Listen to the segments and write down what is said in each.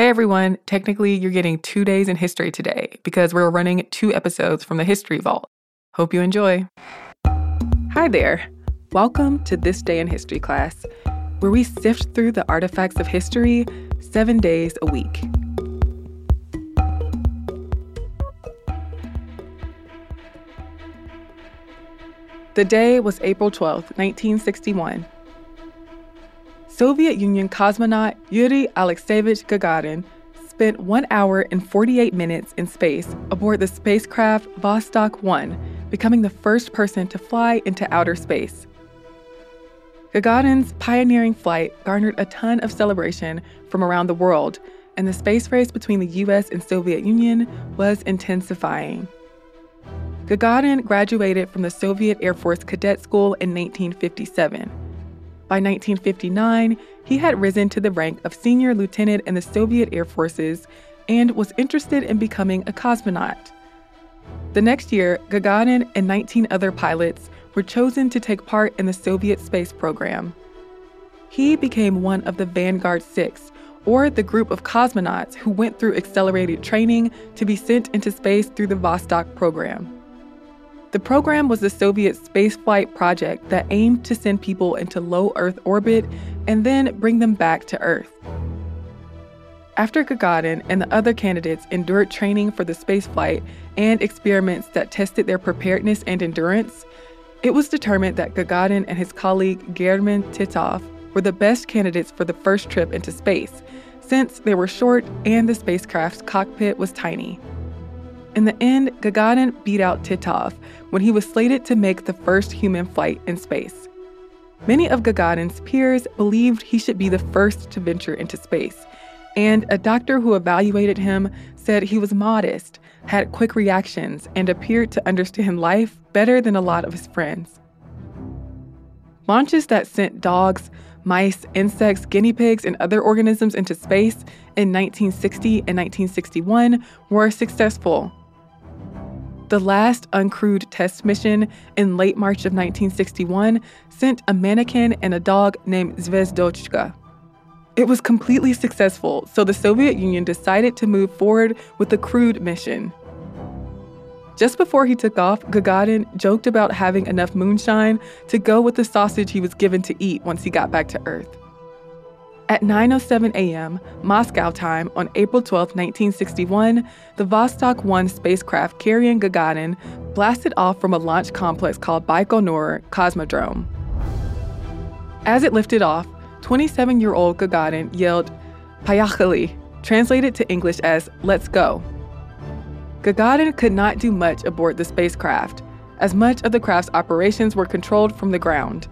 Hey everyone, technically you're getting two days in history today because we're running two episodes from the History Vault. Hope you enjoy. Hi there. Welcome to This Day in History class, where we sift through the artifacts of history seven days a week. The day was April 12, 1961. Soviet Union cosmonaut Yuri Alexeyevich Gagarin spent 1 hour and 48 minutes in space aboard the spacecraft Vostok 1, becoming the first person to fly into outer space. Gagarin's pioneering flight garnered a ton of celebration from around the world, and the space race between the US and Soviet Union was intensifying. Gagarin graduated from the Soviet Air Force Cadet School in 1957. By 1959, he had risen to the rank of senior lieutenant in the Soviet Air Forces and was interested in becoming a cosmonaut. The next year, Gagarin and 19 other pilots were chosen to take part in the Soviet space program. He became one of the Vanguard Six, or the group of cosmonauts who went through accelerated training to be sent into space through the Vostok program. The program was the Soviet spaceflight project that aimed to send people into low Earth orbit and then bring them back to Earth. After Gagarin and the other candidates endured training for the spaceflight and experiments that tested their preparedness and endurance, it was determined that Gagarin and his colleague German Titov were the best candidates for the first trip into space, since they were short and the spacecraft's cockpit was tiny. In the end, Gagarin beat out Titov when he was slated to make the first human flight in space. Many of Gagarin's peers believed he should be the first to venture into space, and a doctor who evaluated him said he was modest, had quick reactions, and appeared to understand life better than a lot of his friends. Launches that sent dogs, mice, insects, guinea pigs, and other organisms into space in 1960 and 1961 were successful the last uncrewed test mission in late March of 1961 sent a mannequin and a dog named Zvezdochka. It was completely successful, so the Soviet Union decided to move forward with the crewed mission. Just before he took off, Gagarin joked about having enough moonshine to go with the sausage he was given to eat once he got back to Earth. At 9:07 a.m. Moscow time on April 12, 1961, the Vostok 1 spacecraft carrying Gagarin blasted off from a launch complex called Baikonur Cosmodrome. As it lifted off, 27-year-old Gagarin yelled "Poyekhali," translated to English as "Let's go." Gagarin could not do much aboard the spacecraft, as much of the craft's operations were controlled from the ground.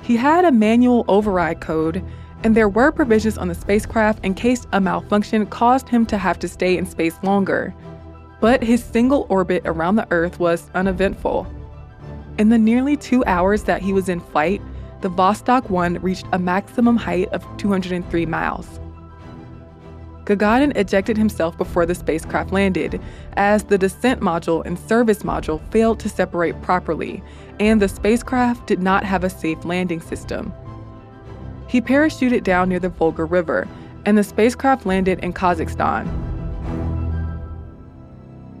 He had a manual override code and there were provisions on the spacecraft in case a malfunction caused him to have to stay in space longer. But his single orbit around the Earth was uneventful. In the nearly two hours that he was in flight, the Vostok 1 reached a maximum height of 203 miles. Gagarin ejected himself before the spacecraft landed, as the descent module and service module failed to separate properly, and the spacecraft did not have a safe landing system. He parachuted down near the Volga River, and the spacecraft landed in Kazakhstan.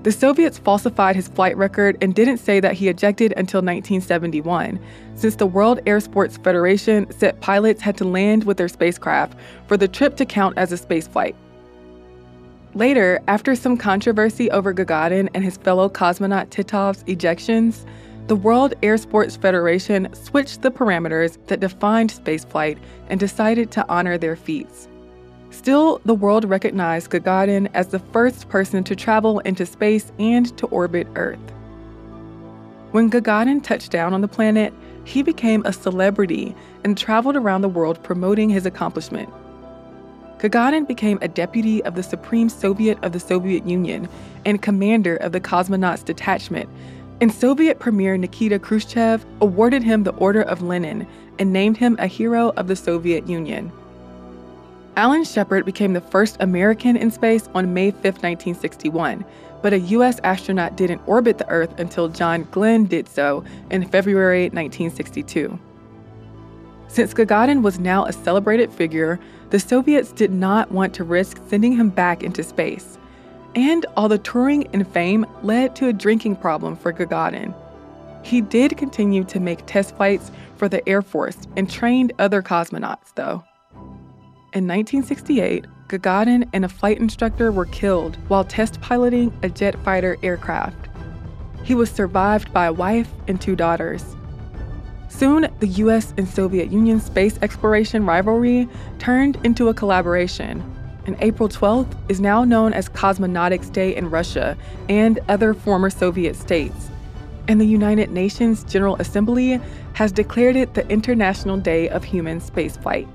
The Soviets falsified his flight record and didn't say that he ejected until 1971, since the World Air Sports Federation said pilots had to land with their spacecraft for the trip to count as a spaceflight. Later, after some controversy over Gagarin and his fellow cosmonaut Titov's ejections, the World Air Sports Federation switched the parameters that defined spaceflight and decided to honor their feats. Still, the world recognized Gagarin as the first person to travel into space and to orbit Earth. When Gagarin touched down on the planet, he became a celebrity and traveled around the world promoting his accomplishment. Gagarin became a deputy of the Supreme Soviet of the Soviet Union and commander of the Cosmonauts Detachment and Soviet Premier Nikita Khrushchev awarded him the Order of Lenin and named him a hero of the Soviet Union. Alan Shepard became the first American in space on May 5, 1961, but a U.S. astronaut didn't orbit the Earth until John Glenn did so in February 1962. Since Gagarin was now a celebrated figure, the Soviets did not want to risk sending him back into space. And all the touring and fame led to a drinking problem for Gagarin. He did continue to make test flights for the Air Force and trained other cosmonauts, though. In 1968, Gagarin and a flight instructor were killed while test piloting a jet fighter aircraft. He was survived by a wife and two daughters. Soon, the US and Soviet Union space exploration rivalry turned into a collaboration, and April 12th is now known as Cosmonautics Day in Russia and other former Soviet states. And the United Nations General Assembly has declared it the International Day of Human Spaceflight.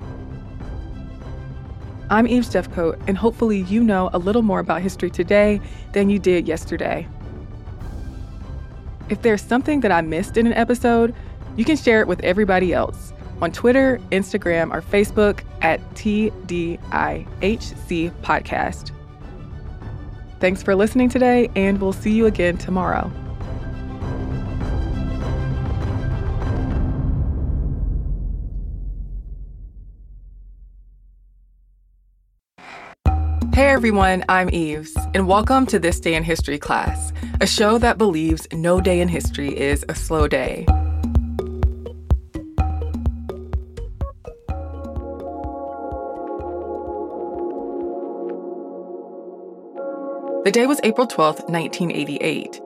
I'm Eve Jeffcoat, and hopefully you know a little more about history today than you did yesterday. If there's something that I missed in an episode, you can share it with everybody else on Twitter, Instagram, or Facebook at TDIHC Podcast. Thanks for listening today, and we'll see you again tomorrow. Hey everyone, I'm Eves, and welcome to This Day in History class, a show that believes no day in history is a slow day. The day was April 12, 1988.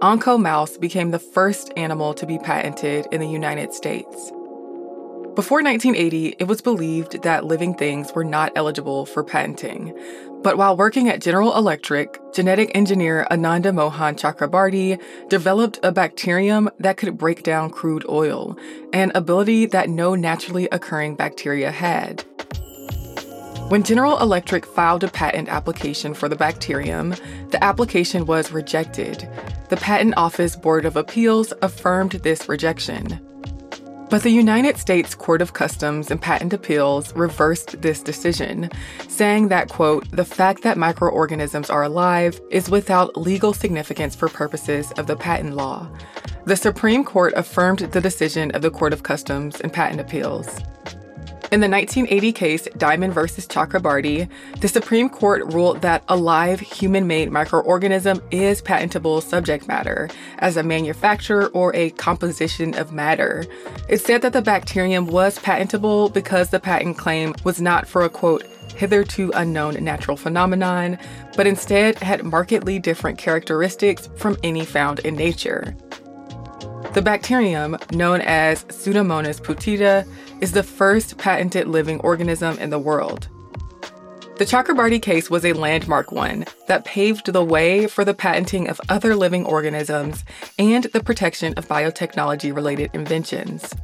OncoMouse became the first animal to be patented in the United States. Before 1980, it was believed that living things were not eligible for patenting. But while working at General Electric, genetic engineer Ananda Mohan Chakrabarty developed a bacterium that could break down crude oil, an ability that no naturally occurring bacteria had. When General Electric filed a patent application for the bacterium, the application was rejected. The Patent Office Board of Appeals affirmed this rejection. But the United States Court of Customs and Patent Appeals reversed this decision, saying that, quote, the fact that microorganisms are alive is without legal significance for purposes of the patent law. The Supreme Court affirmed the decision of the Court of Customs and Patent Appeals. In the 1980 case Diamond versus Chakrabarty, the Supreme Court ruled that a live human made microorganism is patentable subject matter as a manufacture or a composition of matter. It said that the bacterium was patentable because the patent claim was not for a quote, hitherto unknown natural phenomenon, but instead had markedly different characteristics from any found in nature. The bacterium, known as Pseudomonas putida, is the first patented living organism in the world. The Chakrabarty case was a landmark one that paved the way for the patenting of other living organisms and the protection of biotechnology related inventions.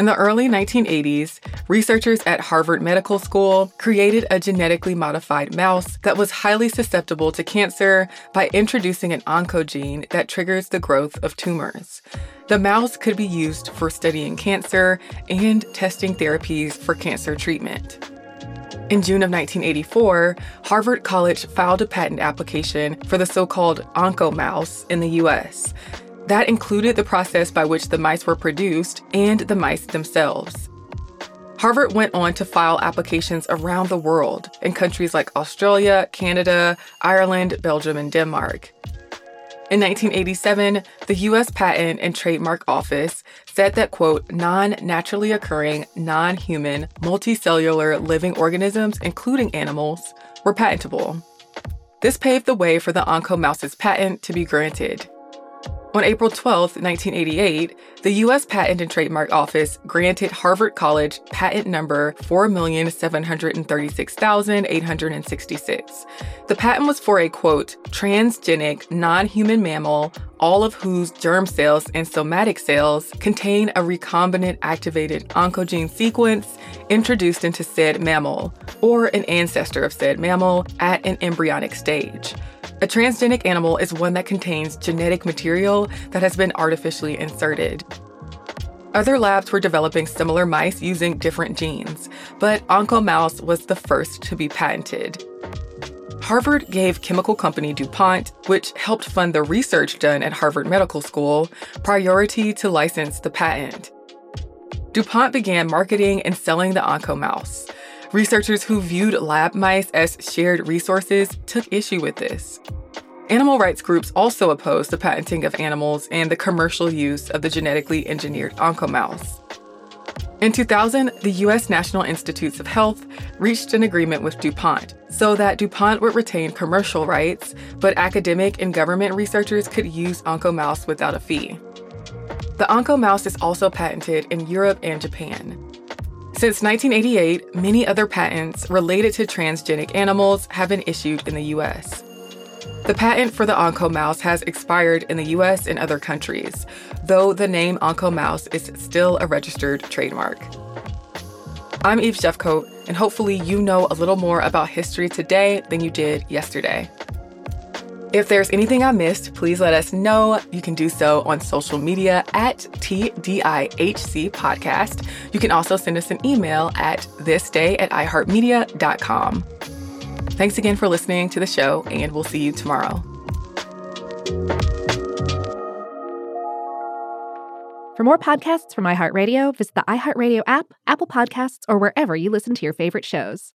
In the early 1980s, researchers at Harvard Medical School created a genetically modified mouse that was highly susceptible to cancer by introducing an oncogene that triggers the growth of tumors. The mouse could be used for studying cancer and testing therapies for cancer treatment. In June of 1984, Harvard College filed a patent application for the so called OncoMouse in the US. That included the process by which the mice were produced and the mice themselves. Harvard went on to file applications around the world in countries like Australia, Canada, Ireland, Belgium, and Denmark. In 1987, the US Patent and Trademark Office said that, quote, non naturally occurring, non human, multicellular living organisms, including animals, were patentable. This paved the way for the OncoMouse's patent to be granted. On April 12, 1988, the U.S. Patent and Trademark Office granted Harvard College patent number 4,736,866. The patent was for a quote, transgenic, non human mammal, all of whose germ cells and somatic cells contain a recombinant activated oncogene sequence introduced into said mammal, or an ancestor of said mammal, at an embryonic stage. A transgenic animal is one that contains genetic material that has been artificially inserted. Other labs were developing similar mice using different genes, but OncoMouse was the first to be patented. Harvard gave chemical company DuPont, which helped fund the research done at Harvard Medical School, priority to license the patent. DuPont began marketing and selling the OncoMouse. Researchers who viewed lab mice as shared resources took issue with this. Animal rights groups also opposed the patenting of animals and the commercial use of the genetically engineered oncomouse. In 2000, the U.S. National Institutes of Health reached an agreement with DuPont so that DuPont would retain commercial rights, but academic and government researchers could use oncomouse without a fee. The oncomouse is also patented in Europe and Japan. Since 1988, many other patents related to transgenic animals have been issued in the US. The patent for the Oncomouse has expired in the US and other countries, though the name Oncomouse is still a registered trademark. I'm Eve Jeffcoat, and hopefully you know a little more about history today than you did yesterday. If there's anything I missed, please let us know. You can do so on social media at TDIHC Podcast. You can also send us an email at thisday at iHeartMedia.com. Thanks again for listening to the show, and we'll see you tomorrow. For more podcasts from iHeartRadio, visit the iHeartRadio app, Apple Podcasts, or wherever you listen to your favorite shows.